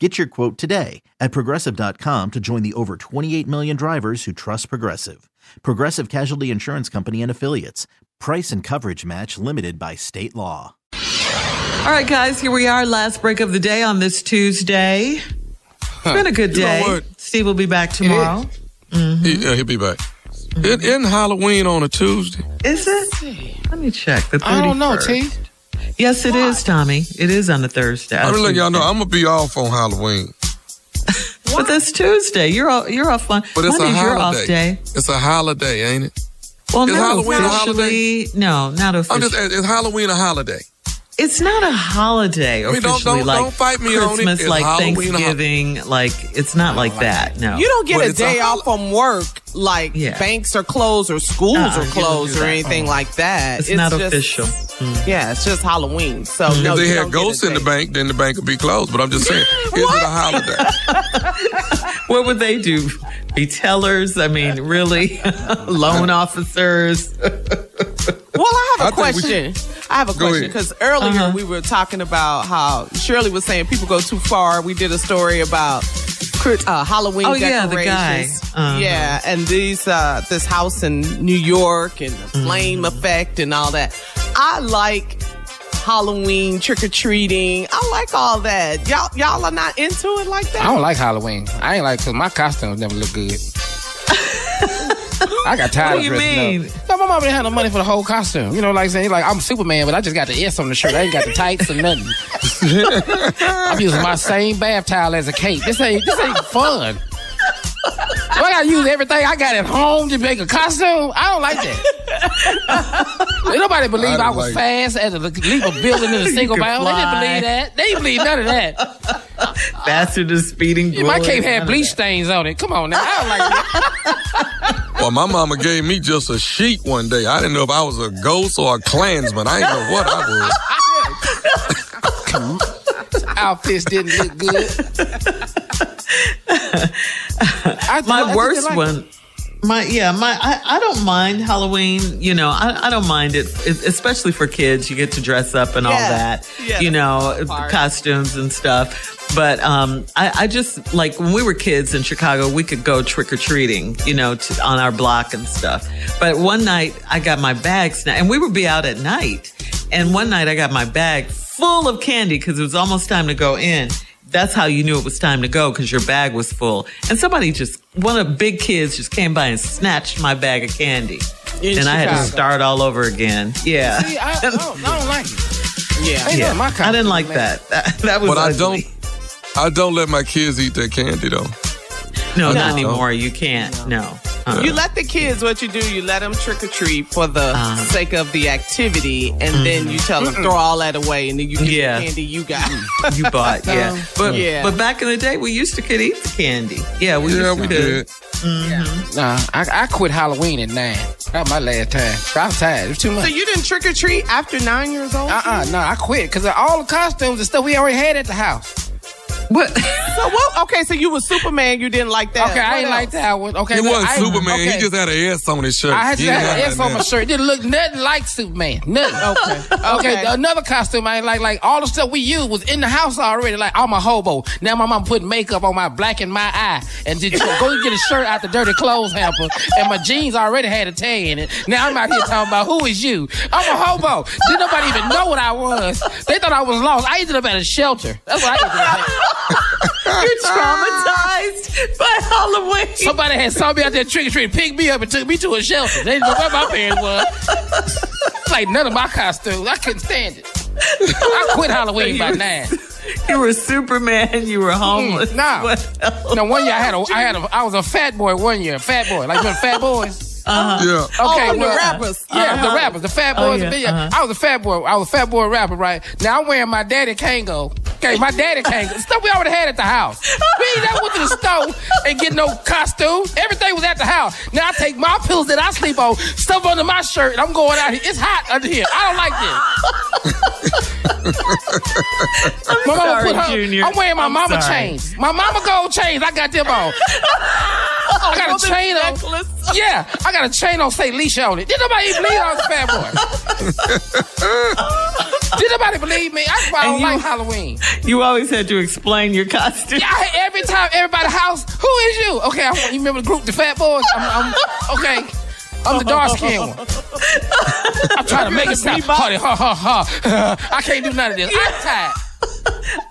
Get your quote today at progressive.com to join the over 28 million drivers who trust Progressive. Progressive Casualty Insurance Company and Affiliates. Price and coverage match limited by state law. All right, guys, here we are. Last break of the day on this Tuesday. It's been a good You know day. Steve will be back tomorrow. Mm-hmm. He, yeah, he'll be back. It, mm-hmm. isn't Halloween on a Tuesday? Is it? Let me check. The 31st. I don't know, T. Yes, it is, Tommy. It is on a Thursday. I'm gonna let y'all know I'm gonna be off on Halloween, But that's Tuesday. You're off, you're off on. but it's Monday's a your off day. It's a holiday, ain't it? Well, Is no, Halloween a officially. No, not I'm officially. just. Is Halloween a holiday? It's not a holiday I mean, don't- officially don't- like don't fight me on it. Christmas, It's like Halloween, Thanksgiving. Like it's not like that. No. You don't get But a it's a day hol- off from work like Yeah. banks are closed or schools Uh-uh, are closed or that. anything like that. it's, not just- official. Mm. Yeah, it's just Halloween. So no, if they you had don't get a ghosts in the bank, then the bank would be closed. But I'm just saying, is it a holiday? What would they do? Be tellers? I mean, really? Loan officers? Well, I have a I think we question. I have a Go question because earlier Uh-huh. we were talking about how Shirley was saying people go too far. We did a story about uh, Halloween Oh, yeah, the guy. decorations. Uh-huh. Yeah, and these uh, this house in New York and the Mm-hmm. flame effect and all that. I like Halloween trick or treating. I like all that. Y'all, y'all are not into it like that. I don't like Halloween. I ain't like because my costumes never look good. I got tired of it. What do of you dressing mean? up. No, my mom didn't have no money for the whole costume. You know, like saying, like I'm Superman, but I just got the S on the shirt. I ain't got the tights or nothing. I'm using my same bath towel as a cape. This ain't this ain't fun. Do I gotta use everything I got at home to make a costume? I don't like that. Ain't nobody believe I I, was like fast as a leap of building in a single bound. They didn't believe that. They didn't believe none of that. Faster than speeding Yeah, my cape had bleach stains on it. Come on now. I don't like that. Well, my mama gave me just a sheet one day. I didn't know if I was a ghost or a Klansman. I didn't know what I was. Outfits didn't look good. I, My I worst didn't like one. My yeah, my I, I don't mind Halloween. You know, I, I don't mind it, it, especially for kids. You get to dress up and all that. Yeah, you know, costumes and stuff. But um, I, I just like when we were kids in Chicago, we could go trick or treating. You know, to, on our block and stuff. But one night I got my bag snatched, and we would be out at night. And one night I got my bag full of candy because it was almost time to go in. That's how you knew it was time to go because your bag was full. And somebody just, one of the big kids just came by and snatched my bag of candy. In and I had to start all over again. Yeah. See, I, I, don't, I don't like it. Yeah. Ain't Yeah. my I didn't like that. That, that was But I don't. I don't let my kids eat that candy though. No, I not anymore. You can't. No. Uh-uh. You let the kids what you do. You let them trick or treat for the Uh-huh. sake of the activity, and then you tell them throw all that away, and then you get Yeah. the candy you got. you bought, yeah. But Yeah. but back in the day, we used to could eat the candy. Yeah, we Yeah, used we to. did. Nah, I, I quit Halloween at nine. That was my last time. I was tired. It was too much. so you didn't trick or treat after nine years old? Uh uh no, I quit because all the costumes and stuff we already had at the house. What? So what? Okay, so you was Superman. You didn't like that. Okay, I didn't else? like that one. Okay, He look, wasn't I- Superman. okay. He just had an S on his shirt. I had He to ain't have got an S on my shirt. It didn't look nothing like Superman. Nothing. Okay. Okay, Okay. another costume I ain't like. Like all the stuff we used was in the house already. Like I'm a hobo. Now my mom putting makeup on my black and my eye, and did go get a shirt out the dirty clothes hamper, and my jeans already had a tag in it. Now I'm out here talking about who is you? I'm a hobo. Did nobody even know what I was? They thought I was lost. I ended up at a shelter. That's what I ended up at. You're traumatized by Halloween. Somebody had saw me out there trick or treating, picked me up, and took me to a shelter. They didn't know where my parents was. like none of my costumes. I couldn't stand it. I quit Halloween by nine. You were Superman. You were homeless. Mm, nah. No, one year I had a, I had a, I was a fat boy one year, fat boy, like when fat boys. Yeah. Okay, Oh, the rappers. Yeah, Uh-huh. the rappers, the fat Oh, boys. yeah, uh-huh. I was a fat boy. I was a fat boy rapper, right? Now I'm wearing my daddy Kangol. Okay, my daddy Kangol. Stuff we already had at the house. We ain't never went to the store and get no costume. Everything was at the house. Now I take my pills that I sleep on, stuff under my shirt, and I'm going out here. It's hot under here. I don't like this. my mama sorry, put her. Junior. I'm wearing my I'm mama sorry. chains. My mama gold chains. I got them on. I got a chain on. Yeah, I got a chain on say Leisha on it. Did nobody even believe I was a fat boy? Did nobody believe me? That's why I And don't you- like Halloween. You always had to explain your costume. Yeah, I, every time everybody house, who is you? Okay, I'm, you remember the group, the Fat Boys? I'm, I'm okay. I'm the dark skinned one. I'm trying to make it sound hardy, ha ha ha. I can't do none of this. I'm tired.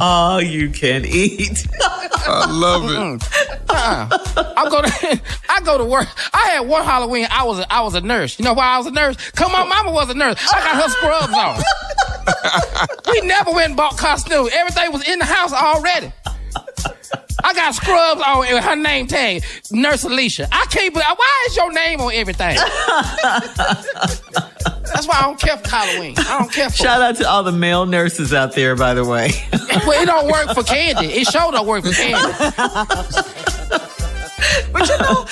All you can eat. I love it. Uh-uh. I go to I go to work. I had one Halloween. I was a, I was a nurse. You know why I was a nurse? Cause my mama was a nurse. I got her scrubs on. We never went and bought costumes. Everything was in the house already. I got scrubs on with her name tag, Nurse Alicia. I can't believe. Why is your name on everything? That's why I don't care for Halloween. I don't care for. Shout out to all the male nurses out there, by the way. Well, it don't work for Candy. It sure don't work for Candy. But you know,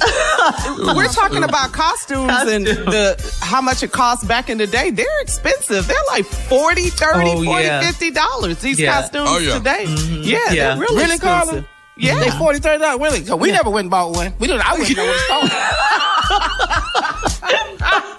we're talking about costumes, and the how much it costs back in the day. They're expensive. They're like 40 30 Oh, 40 yeah. 50 dollars. These Yeah. costumes Oh, yeah. today. Yeah, Yeah. they're really, Really, Carla? expensive. Yeah. They 40 30 dollars. So we never went and bought one. We don't. I wouldn't know where to start.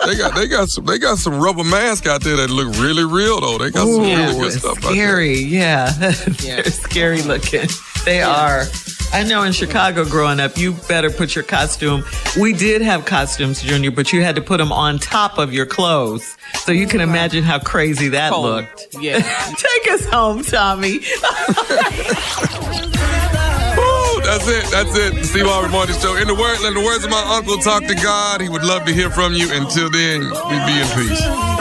They got they got some they got some rubber masks out there that look really real though. They got some really good it's stuff out there. scary. Yeah. They're scary looking. They are. I know in Chicago growing up, you better put your costume. We did have costumes, Junior, but you had to put them on top of your clothes. So you can imagine how crazy that Cold. looked. Yeah. Take us home, Tommy. Woo, that's it. That's it. Steve Harvey Morning Show. In the word, let the words of my uncle talk to God. He would love to hear from you. Until then, we be in peace.